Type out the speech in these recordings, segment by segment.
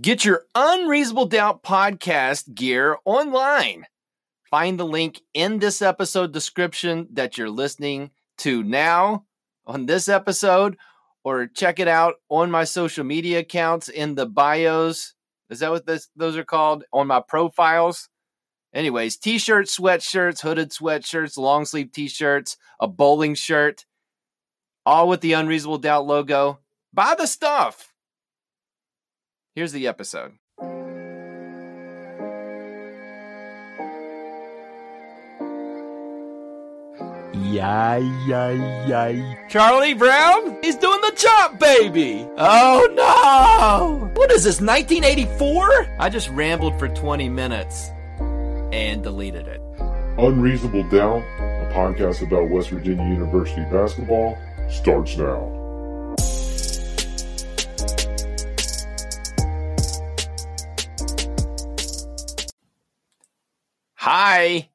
Get your Unreasonable Doubt podcast gear online. Find the link in this episode description that you're listening to now on this episode, or check it out on my social media accounts in the bios. Is that what this, those are called? On my profiles. Anyways, t shirts, sweatshirts, hooded sweatshirts, long sleeve t shirts, a bowling shirt, all with the Unreasonable Doubt logo. Buy the stuff. Here's the episode. Yay, yay, yay. Charlie Brown? He's doing the chop, baby! Oh no! What is this, 1984? I just rambled for 20 minutes and deleted it. Unreasonable Doubt, a podcast about West Virginia University basketball, starts now. Hi!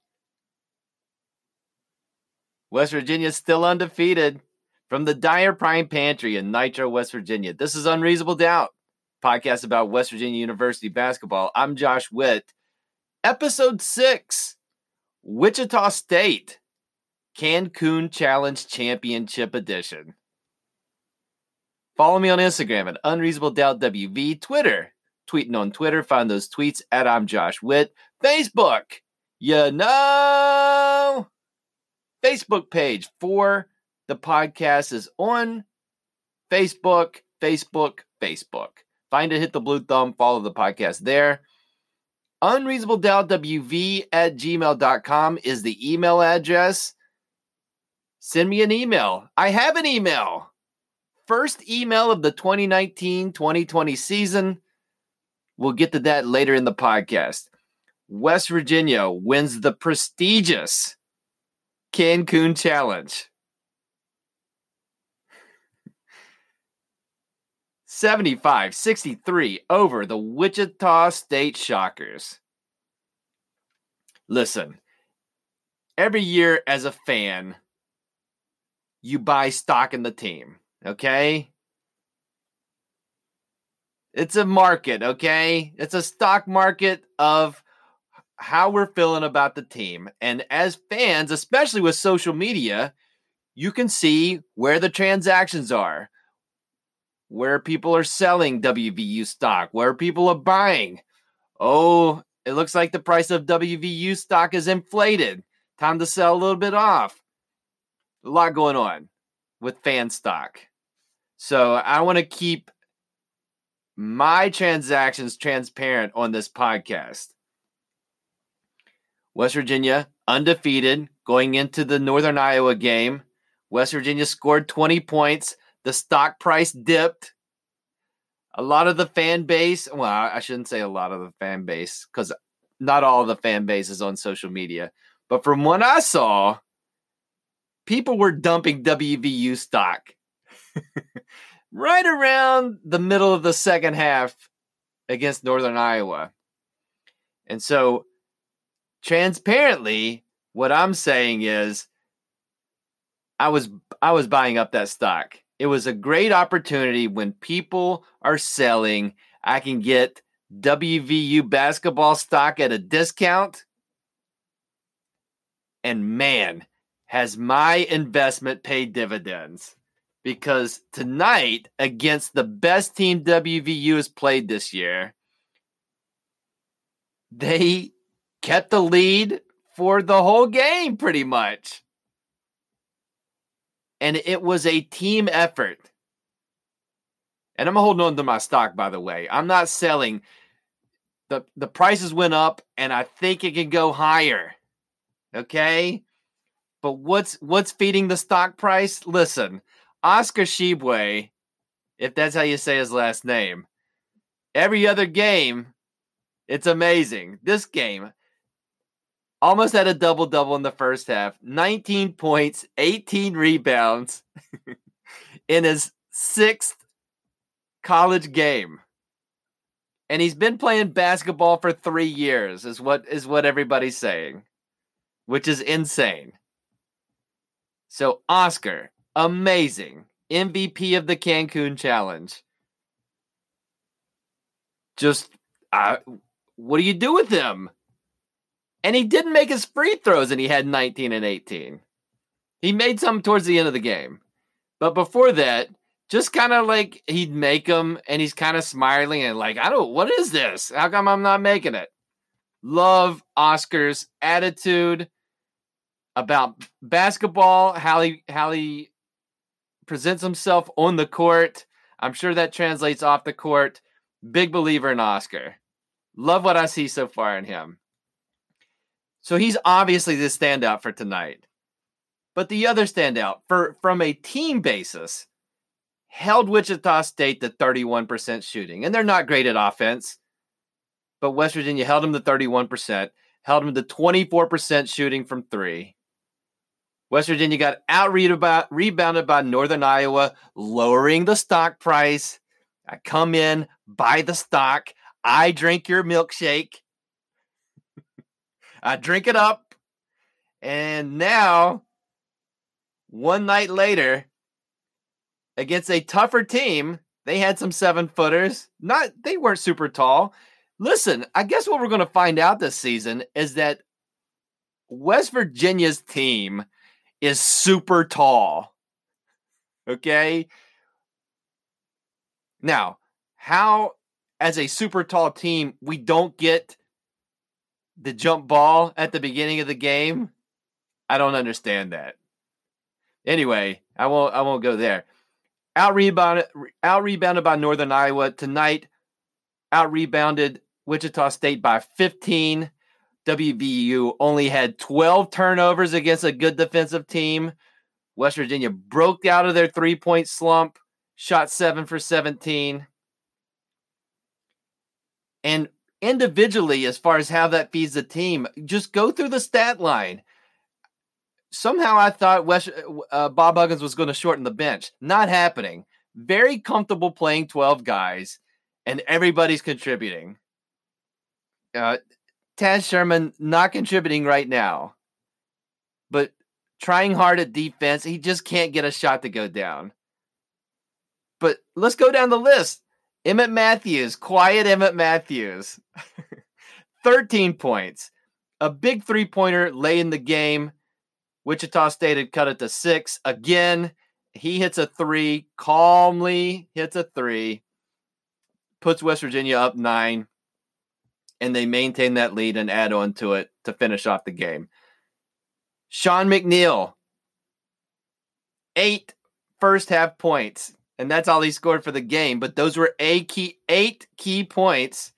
West Virginia's still undefeated from the Dyer Prime Pantry in Nitro, West Virginia. This is Unreasonable Doubt, podcast about West Virginia University basketball. I'm Josh Witt. Episode six Wichita State Cancun Challenge Championship Edition. Follow me on Instagram at Unreasonable Doubt WV, Twitter, tweeting on Twitter. Find those tweets at I'm Josh Witt, Facebook. You know, Facebook page for the podcast is on Facebook, Facebook, Facebook. Find it, hit the blue thumb, follow the podcast there. Unreasonable Doubt WV at gmail.com is the email address. Send me an email. I have an email. First email of the 2019 2020 season. We'll get to that later in the podcast. West Virginia wins the prestigious Cancun Challenge. 75 63 over the Wichita State Shockers. Listen, every year as a fan, you buy stock in the team, okay? It's a market, okay? It's a stock market of how we're feeling about the team. And as fans, especially with social media, you can see where the transactions are, where people are selling WVU stock, where people are buying. Oh, it looks like the price of WVU stock is inflated. Time to sell a little bit off. A lot going on with fan stock. So I want to keep my transactions transparent on this podcast. West Virginia undefeated going into the Northern Iowa game. West Virginia scored 20 points. The stock price dipped. A lot of the fan base, well, I shouldn't say a lot of the fan base because not all the fan base is on social media. But from what I saw, people were dumping WVU stock right around the middle of the second half against Northern Iowa. And so transparently, what I'm saying is I was I was buying up that stock. It was a great opportunity when people are selling, I can get WVU basketball stock at a discount. And man, has my investment paid dividends because tonight against the best team WVU has played this year, they kept the lead for the whole game pretty much. And it was a team effort. And I'm holding on to my stock, by the way. I'm not selling. The, the prices went up, and I think it can go higher. Okay? But what's what's feeding the stock price? Listen, Oscar Tshiebwe, if that's how you say his last name, every other game, it's amazing. This game, almost had a double double in the first half 19 points, 18 rebounds in his sixth college game. And he's been playing basketball for three years, is what is what everybody's saying, which is insane. So Oscar, amazing. MVP of the Cancun Challenge. just uh, what do you do with him? And he didn't make his free throws, and he had 19 and 18. He made some towards the end of the game, but before that, just kind of like he'd make them, and he's kind of smiling and like, I don't, what is this? How come I'm not making it? Love Oscar's attitude about basketball, how he how he presents himself on the court. I'm sure that translates off the court. Big believer in Oscar. Love what I see so far in him. So he's obviously the standout for tonight. But the other standout for from a team basis held Wichita State to 31% shooting. And they're not great at offense. But West Virginia held them to 31%, held them to 24% shooting from 3. West Virginia got out rebounded by Northern Iowa, lowering the stock price. I come in, buy the stock, I drink your milkshake. I drink it up. And now, one night later, against a tougher team, they had some seven footers. Not they weren't super tall. Listen, I guess what we're going to find out this season is that West Virginia's team is super tall. Okay? Now, how as a super tall team we don't get the jump ball at the beginning of the game, I don't understand that. Anyway, I won't I won't go there. Out rebounded out rebounded by Northern Iowa tonight. Out rebounded Wichita State by 15. WVU only had 12 turnovers against a good defensive team. West Virginia broke out of their three point slump, shot seven for 17. And individually, as far as how that feeds the team, just go through the stat line. Somehow I thought West, uh, Bob Huggins was going to shorten the bench. Not happening. Very comfortable playing 12 guys, and everybody's contributing. Uh, Taz Sherman not contributing right now, but trying hard at defense. He just can't get a shot to go down. But let's go down the list. Emmitt Matthews, quiet Emmitt Matthews. 13 points. A big three pointer lay in the game. Wichita State had cut it to six. Again, he hits a three, calmly hits a three, puts West Virginia up nine and they maintain that lead and add on to it to finish off the game. Sean McNeil, eight first half points, and that's all he scored for the game. But those were a key eight key points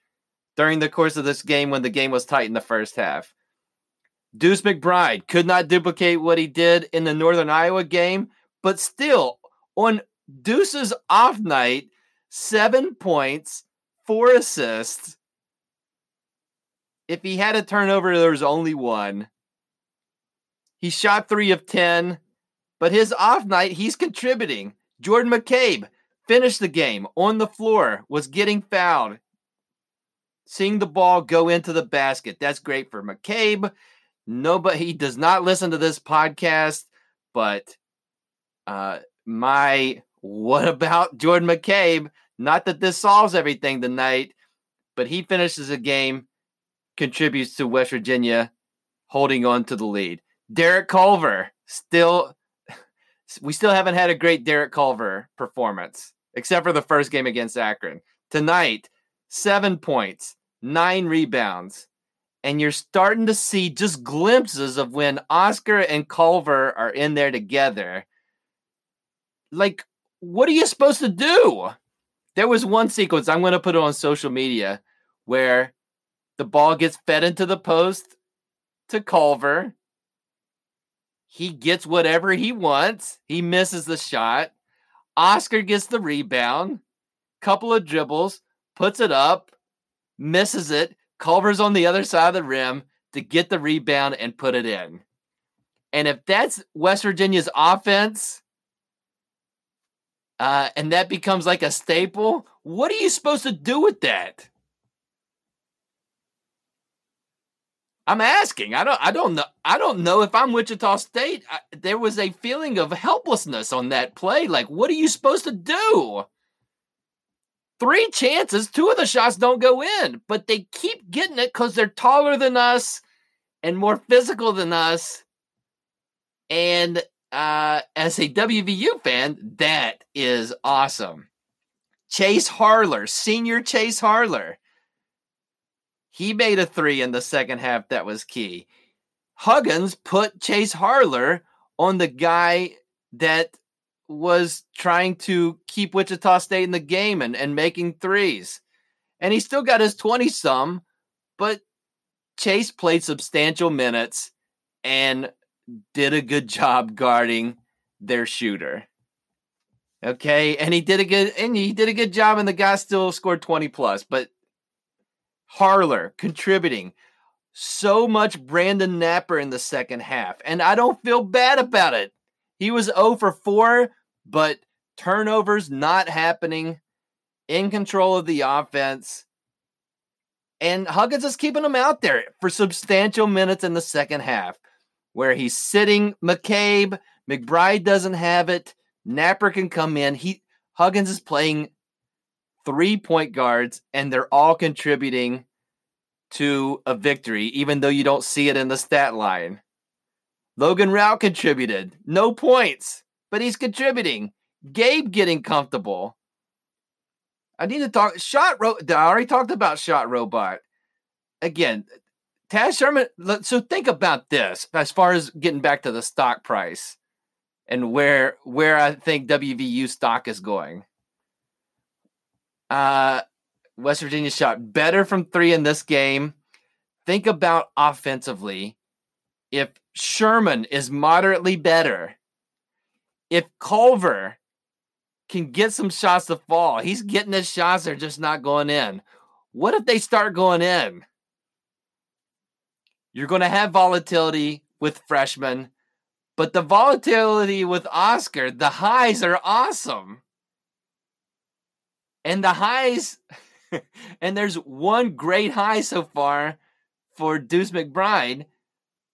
during the course of this game when the game was tight in the first half. Deuce McBride could not duplicate what he did in the Northern Iowa game, but still on Deuce's off night, seven points, four assists, if he had a turnover, there was only one. He shot three of 10, but his off night, he's contributing. Jordan McCabe finished the game on the floor, was getting fouled, seeing the ball go into the basket. That's great for McCabe. Nobody, he does not listen to this podcast, but uh, my what about Jordan McCabe? Not that this solves everything tonight, but he finishes a game contributes to West Virginia holding on to the lead. Derek Culver still we still haven't had a great Derek Culver performance except for the first game against Akron. Tonight, 7 points, 9 rebounds. And you're starting to see just glimpses of when Oscar and Culver are in there together. Like what are you supposed to do? There was one sequence I'm going to put it on social media where the ball gets fed into the post to Culver. He gets whatever he wants. He misses the shot. Oscar gets the rebound. Couple of dribbles, puts it up, misses it. Culver's on the other side of the rim to get the rebound and put it in. And if that's West Virginia's offense, uh, and that becomes like a staple, what are you supposed to do with that? I'm asking. I don't. I don't know. I don't know if I'm Wichita State. I, there was a feeling of helplessness on that play. Like, what are you supposed to do? three chances, two of the shots don't go in, but they keep getting it because they're taller than us and more physical than us. And uh, as a WVU fan, that is awesome. Chase Harler, senior Chase Harler. He made a three in the second half that was key. Huggins put Chase Harler on the guy that was trying to keep Wichita State in the game and, and making threes. And he still got his 20 some, but Chase played substantial minutes and did a good job guarding their shooter. Okay, and he did a good and he did a good job, and the guy still scored 20 plus. But Harler contributing so much Brandon Napper in the second half, and I don't feel bad about it. He was 0 for 4, but turnovers not happening, in control of the offense. And Huggins is keeping him out there for substantial minutes in the second half, where he's sitting McCabe. McBride doesn't have it. Napper can come in. He Huggins is playing three point guards, and they're all contributing to a victory, even though you don't see it in the stat line. Logan Routt contributed. No points, but he's contributing. Gabe getting comfortable. I need to talk shot ro- I already talked about shot robot. Again, Taz Sherman. So think about this as far as getting back to the stock price and where where I think WVU stock is going. Uh, West Virginia shot better from three in this game. Think about offensively. If Sherman is moderately better, if Culver can get some shots to fall, he's getting his shots, they're just not going in. What if they start going in? You're going to have volatility with freshmen but the volatility with Oscar, the highs are awesome. And the highs, and there's one great high so far for Deuce McBride,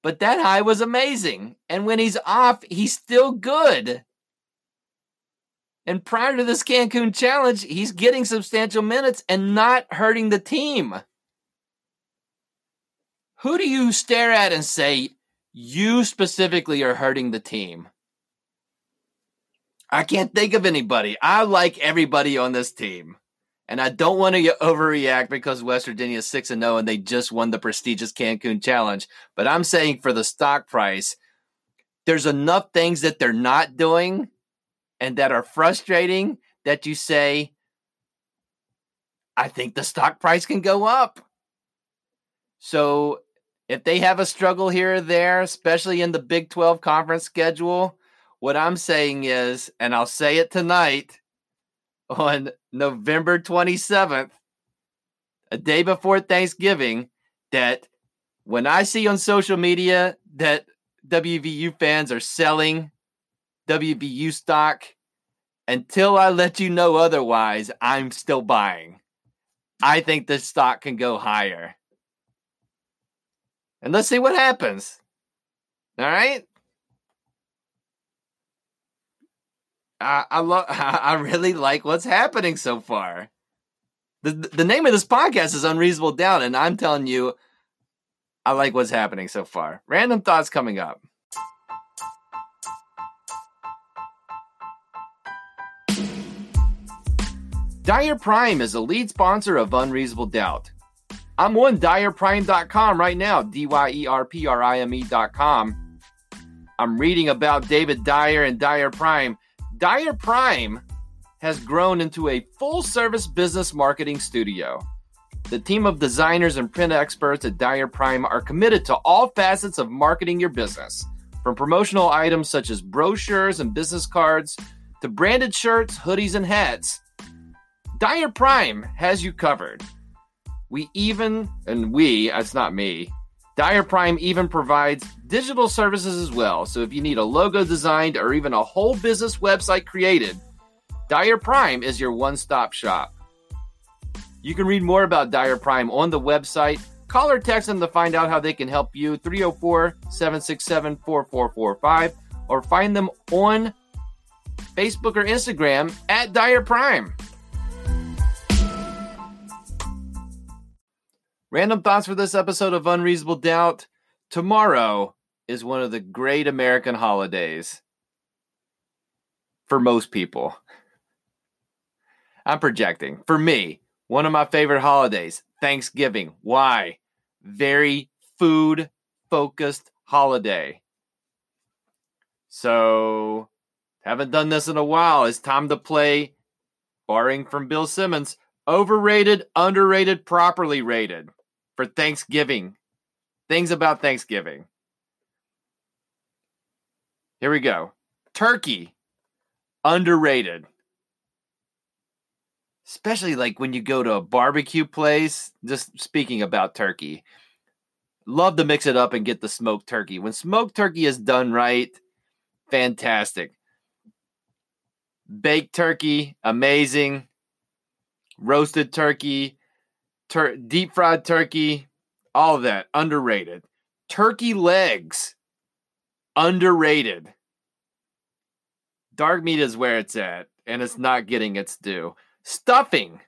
but that high was amazing. And when he's off, he's still good. And prior to this Cancun challenge, he's getting substantial minutes and not hurting the team. Who do you stare at and say, you specifically are hurting the team. I can't think of anybody. I like everybody on this team. And I don't want to overreact because West Virginia is 6 and 0 and they just won the prestigious Cancun Challenge. But I'm saying for the stock price, there's enough things that they're not doing and that are frustrating that you say, I think the stock price can go up. So if they have a struggle here or there, especially in the Big 12 conference schedule, what I'm saying is, and I'll say it tonight on November 27th, a day before Thanksgiving, that when I see on social media that WVU fans are selling WVU stock, until I let you know otherwise, I'm still buying. I think this stock can go higher and let's see what happens. All right. I I love. I really like what's happening so far. the The name of this podcast is Unreasonable Doubt, and I'm telling you, I like what's happening so far. Random thoughts coming up. Dyer Prime is a lead sponsor of Unreasonable Doubt. I'm on dyerprime.com right now, D Y E R P R I M E.com. I'm reading about David Dyer and Dyer Prime. Dyer Prime has grown into a full service business marketing studio. The team of designers and print experts at Dyer Prime are committed to all facets of marketing your business, from promotional items such as brochures and business cards to branded shirts, hoodies, and hats. Dyer Prime has you covered. We even, and we, that's not me, Dyer Prime even provides digital services as well. So if you need a logo designed or even a whole business website created, Dyer Prime is your one stop shop. You can read more about Dyer Prime on the website. Call or text them to find out how they can help you 304 767 4445 or find them on Facebook or Instagram at Dyer Prime. Random thoughts for this episode of Unreasonable Doubt. Tomorrow is one of the great American holidays for most people. I'm projecting. For me, one of my favorite holidays, Thanksgiving. Why? Very food focused holiday. So, haven't done this in a while. It's time to play, barring from Bill Simmons, overrated, underrated, properly rated for Thanksgiving. Things about Thanksgiving. Here we go. Turkey, underrated. Especially like when you go to a barbecue place, just speaking about turkey. Love to mix it up and get the smoked turkey. When smoked turkey is done right, fantastic. Baked turkey, amazing. Roasted turkey, tur- deep fried turkey, all of that, underrated. Turkey legs, underrated. Dark meat is where it's at, and it's not getting its due. Stuffing,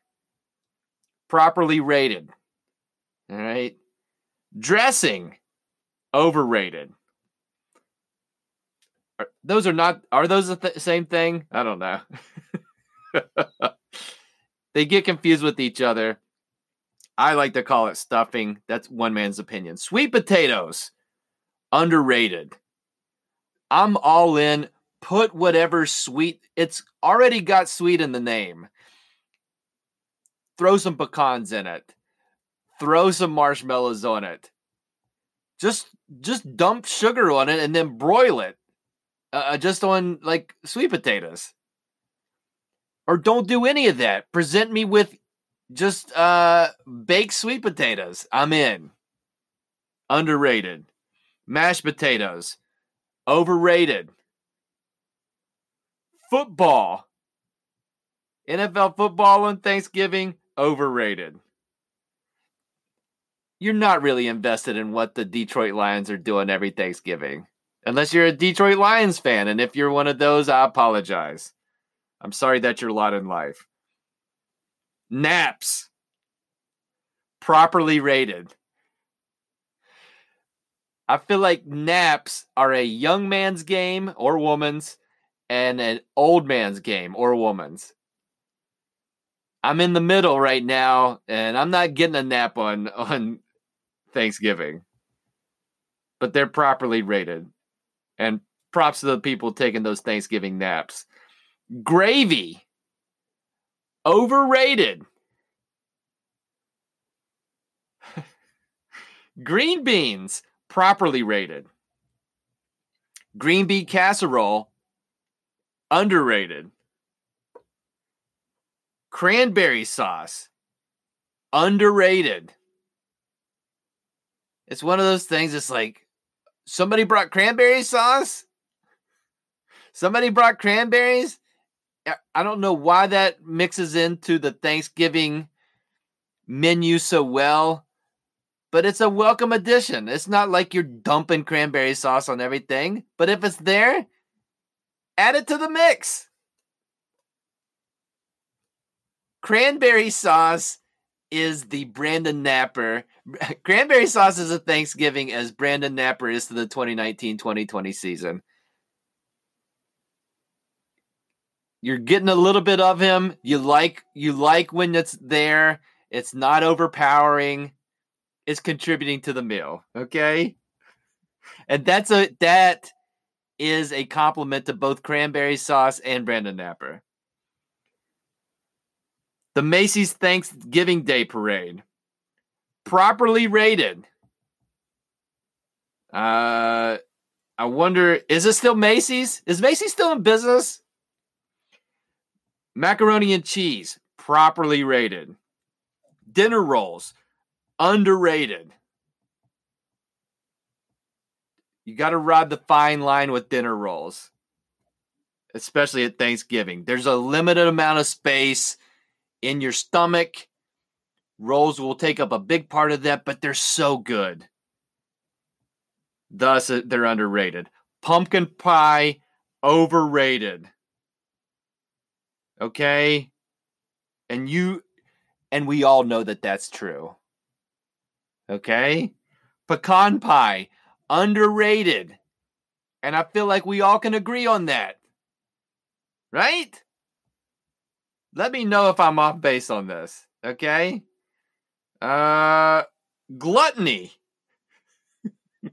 properly rated. All right. Dressing, overrated. Are- Those are not, are those the th- same thing? I don't know. they get confused with each other. I like to call it stuffing. That's one man's opinion. Sweet potatoes, underrated. I'm all in. Put whatever sweet, it's already got sweet in the name. Throw some pecans in it. Throw some marshmallows on it. Just just dump sugar on it and then broil it. Uh, just on like sweet potatoes. Or don't do any of that. Present me with just uh baked sweet potatoes. I'm in. Underrated. Mashed potatoes. Overrated. Football. NFL football on Thanksgiving. Overrated. You're not really invested in what the Detroit Lions are doing every Thanksgiving. Unless you're a Detroit Lions fan. And if you're one of those, I apologize. I'm sorry that's your lot in life. Naps. Properly rated. I feel like naps are a young man's game or woman's and an old man's game or woman's. I'm in the middle right now and I'm not getting a nap on on Thanksgiving. But they're properly rated. And props to the people taking those Thanksgiving naps. Gravy. Overrated. Green beans, properly rated. Green bean casserole, underrated. Cranberry sauce, underrated. It's one of those things, it's like somebody brought cranberry sauce. Somebody brought cranberries. I- don't know why that mixes into the Thanksgiving menu so well, but it's a welcome addition. It's not like you're dumping cranberry sauce on everything, but if it's there, add it to the mix. Cranberry sauce is the Brandon Napper. Cranberry sauce is a Thanksgiving as Brandon Napper is to the 2019 2020 season. You're getting a little bit of him. You like you like when it's there. It's not overpowering. It's contributing to the meal. Okay. And that's a that is a compliment to both cranberry sauce and Brandon Napper. The Macy's Thanksgiving Day Parade. Properly rated. Uh I wonder, is it still Macy's? Is Macy's still in business? Macaroni and cheese, properly rated. Dinner rolls, underrated. You got to ride the fine line with dinner rolls, especially at Thanksgiving. There's a limited amount of space in your stomach. Rolls will take up a big part of that, but they're so good. Thus, uh, they're underrated. Pumpkin pie, overrated. Okay? And you, and we all know that that's true. Okay? Pecan pie, underrated. And I feel like we all can agree on that. Right? Let me know if I'm off base on this. Okay? Uh gluttony.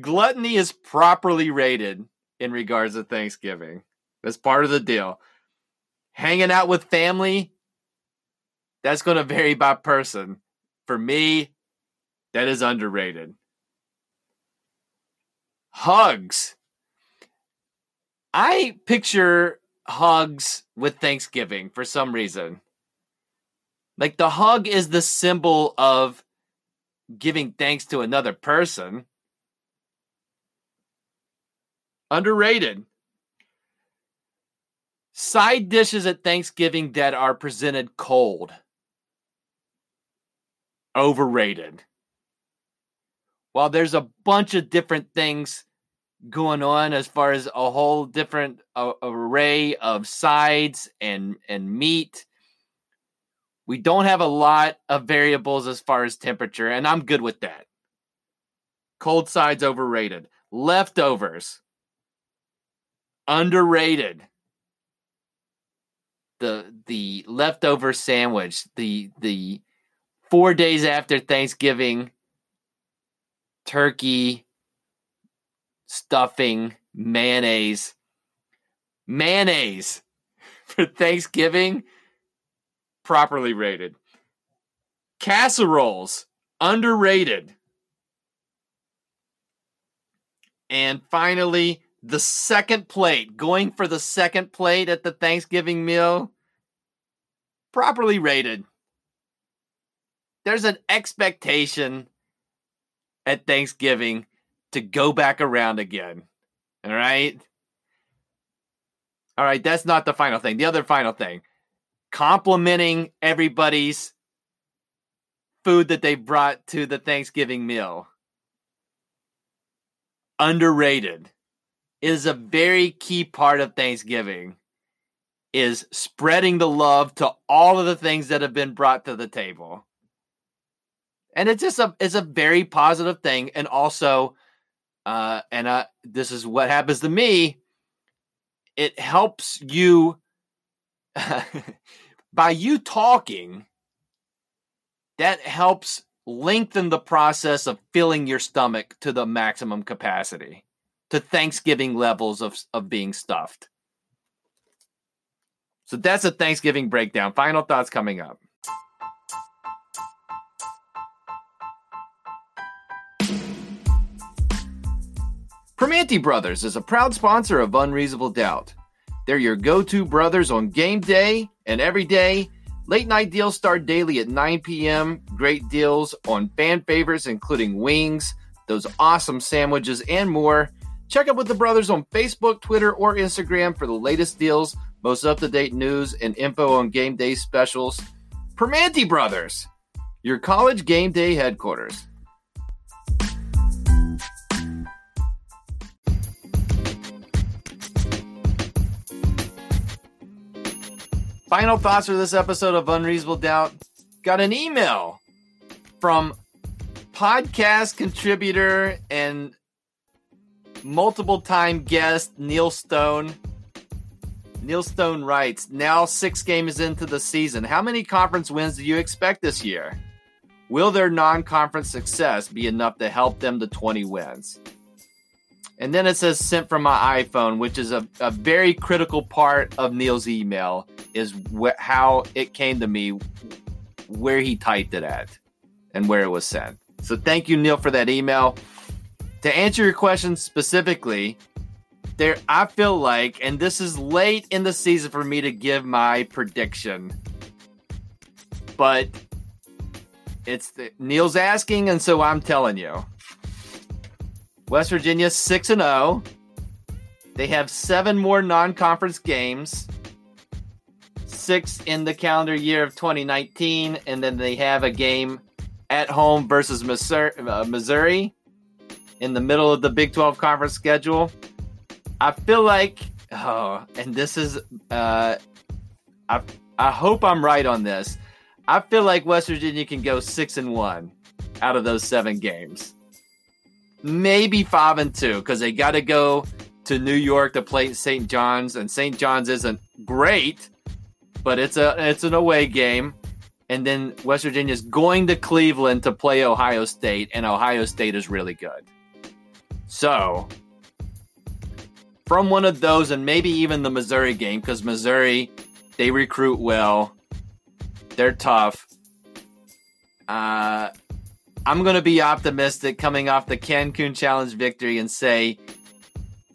gluttony is properly rated in regards to Thanksgiving. That's part of the deal. Hanging out with family, that's going to vary by person. For me, that is underrated. Hugs. I picture hugs with Thanksgiving for some reason. Like the hug is the symbol of giving thanks to another person. Underrated. Side dishes at Thanksgiving that are presented cold. Overrated. While there's a bunch of different things going on as far as a whole different uh, array of sides and and meat, we don't have a lot of variables as far as temperature, and I'm good with that. Cold sides overrated. Leftovers underrated. The the leftover sandwich, the the four days after Thanksgiving, turkey, stuffing, mayonnaise. Mayonnaise for Thanksgiving, properly rated. Casseroles, underrated. And finally, the second plate, going for the second plate at the Thanksgiving meal, properly rated. There's an expectation at Thanksgiving to go back around again. All right. All right. That's not the final thing. The other final thing complimenting everybody's food that they brought to the Thanksgiving meal. Underrated is a very key part of Thanksgiving is spreading the love to all of the things that have been brought to the table. And it's just a it's a very positive thing. And also uh and uh this is what happens to me. It helps you by you talking that helps lengthen the process of filling your stomach to the maximum capacity to Thanksgiving levels of, of being stuffed. So that's a Thanksgiving breakdown. Final thoughts coming up. Primanti Brothers is a proud sponsor of Unreasonable Doubt. They're your go to brothers on game day and every day. Late night deals start daily at 9 p.m. Great deals on fan favorites, including wings, those awesome sandwiches, and more. Check up with the brothers on Facebook, Twitter, or Instagram for the latest deals, most up to date news, and info on game day specials. Primanti Brothers, your college game day headquarters. Final thoughts for this episode of Unreasonable Doubt. Got an email from podcast contributor and multiple time guest Neil Stone. Neil Stone writes, now six games into the season. How many conference wins do you expect this year? Will their non conference success be enough to help them to 20 wins? And then it says sent from my iPhone, which is a, a very critical part of Neil's email, is wh- how it came to me, where he typed it at, and where it was sent. So thank you, Neil, for that email. To answer your question specifically, there I feel like, and this is late in the season for me to give my prediction, but it's the, Neil's asking, and so I'm telling you. West Virginia 6 and 0. They have seven more non conference games, six in the calendar year of 2019, and then they have a game at home versus uh, Missouri in the middle of the Big 12 conference schedule. I feel like, oh, and this is, uh, I, I hope I'm right on this. I feel like West Virginia can go six and one out of those seven games. Maybe five and two because they got to go to New York to play St. John's, and St. John's isn't great, but it's a it's an away game. And then West Virginia is going to Cleveland to play Ohio State, and Ohio State is really good. So, from one of those, and maybe even the Missouri game, because Missouri, they recruit well, they're tough. Uh, I'm going to be optimistic coming off the Cancun Challenge victory and say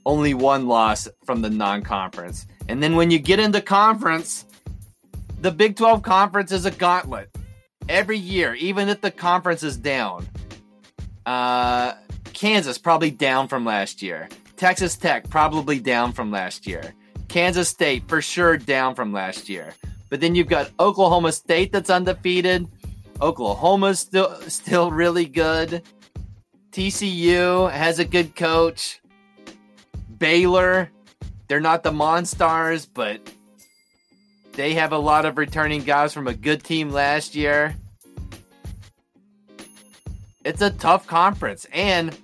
only one loss from the non conference. And then when you get into conference, the Big 12 conference is a gauntlet every year, even if the conference is down. Uh, Kansas probably down from last year. Texas Tech probably down from last year. Kansas State for sure down from last year. But then you've got Oklahoma State that's undefeated. Oklahoma's still still really good. TCU has a good coach. Baylor, they're not the Monstars, but they have a lot of returning guys from a good team last year. It's a tough conference, and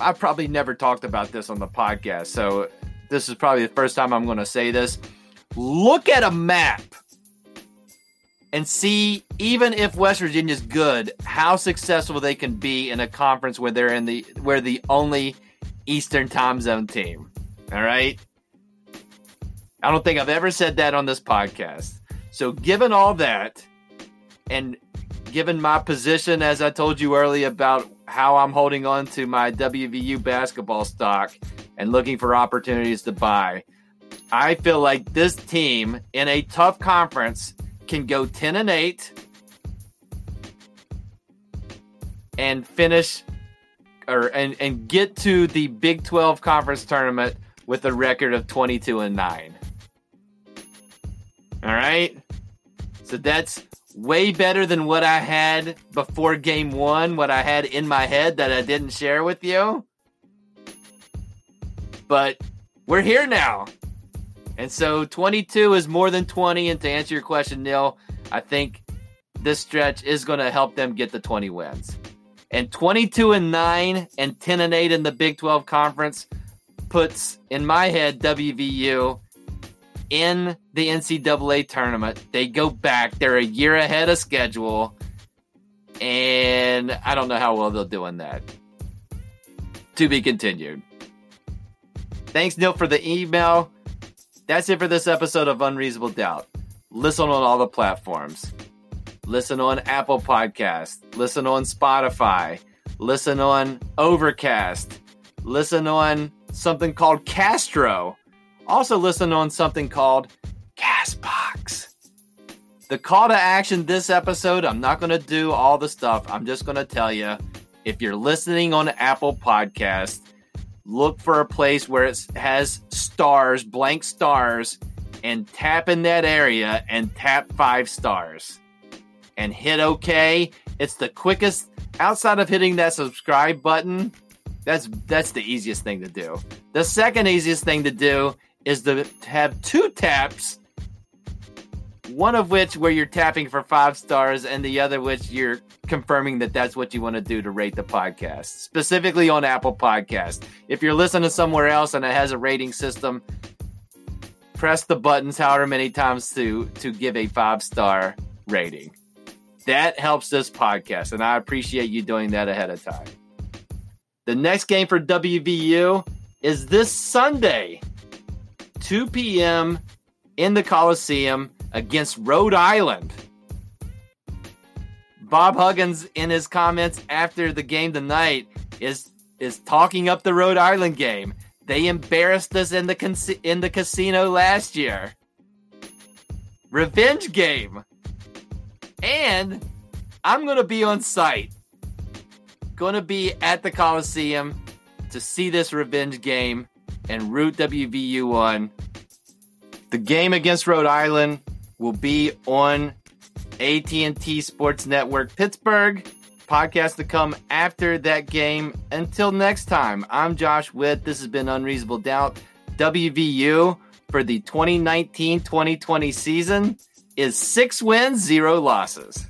I've probably never talked about this on the podcast, so this is probably the first time I'm going to say this. Look at a map and see, even if West Virginia's good, how successful they can be in a conference where they're in the where the only Eastern time zone team. All right. I don't think I've ever said that on this podcast. So, given all that, and given my position, as I told you earlier, about how I'm holding on to my WVU basketball stock and looking for opportunities to buy, I feel like this team in a tough conference can go 10 and 8 and finish or and, and get to the Big 12 conference tournament with a record of 22 and 9. All right? So that's way better than what I had before game 1, what I had in my head that I didn't share with you. But we're here now. And so 22 is more than 20 and to answer your question Neil, I think this stretch is going to help them get the 20 wins and 22 and 9 and 10 and 8 in the Big 12 conference puts in my head WVU in the NCAA tournament. They go back, they're a year ahead of schedule, and I don't know how well they'll do in that. To be continued. Thanks, Neil, for the email. That's it for this episode of Unreasonable Doubt. Listen on all the platforms. Listen on Apple Podcast. Listen on Spotify. Listen on Overcast. Listen on something called Castro. Also listen on something called Castbox. The call to action this episode, I'm not going to do all the stuff. I'm just going to tell you if you're listening on Apple Podcast, look for a place where it has stars, blank stars, and tap in that area and tap five stars and hit OK. It's the quickest outside of hitting that subscribe button. That's that's the easiest thing to do. The second easiest thing to do is to have two taps. One of which where you're tapping for five stars, and the other which you're confirming that that's what you want to do to rate the podcast, specifically on Apple Podcast. If you're listening somewhere else and it has a rating system, press the buttons however many times to to give a five star rating. That helps this podcast, and I appreciate you doing that ahead of time. The next game for WVU is this Sunday, 2 p.m. in the Coliseum against Rhode Island. Bob Huggins, in his comments after the game tonight, is is talking up the Rhode Island game. They embarrassed us in the in the casino last year. Revenge game. And I'm to be on site. To be at the Coliseum to see this revenge game and root WVU on. The game against Rhode Island will be on AT&T Sports Network Pittsburgh. Podcast to come after that game. Until next time, I'm Josh Witt. This has been Unreasonable Doubt. WVU for the 2019 2020 season is six wins, zero losses.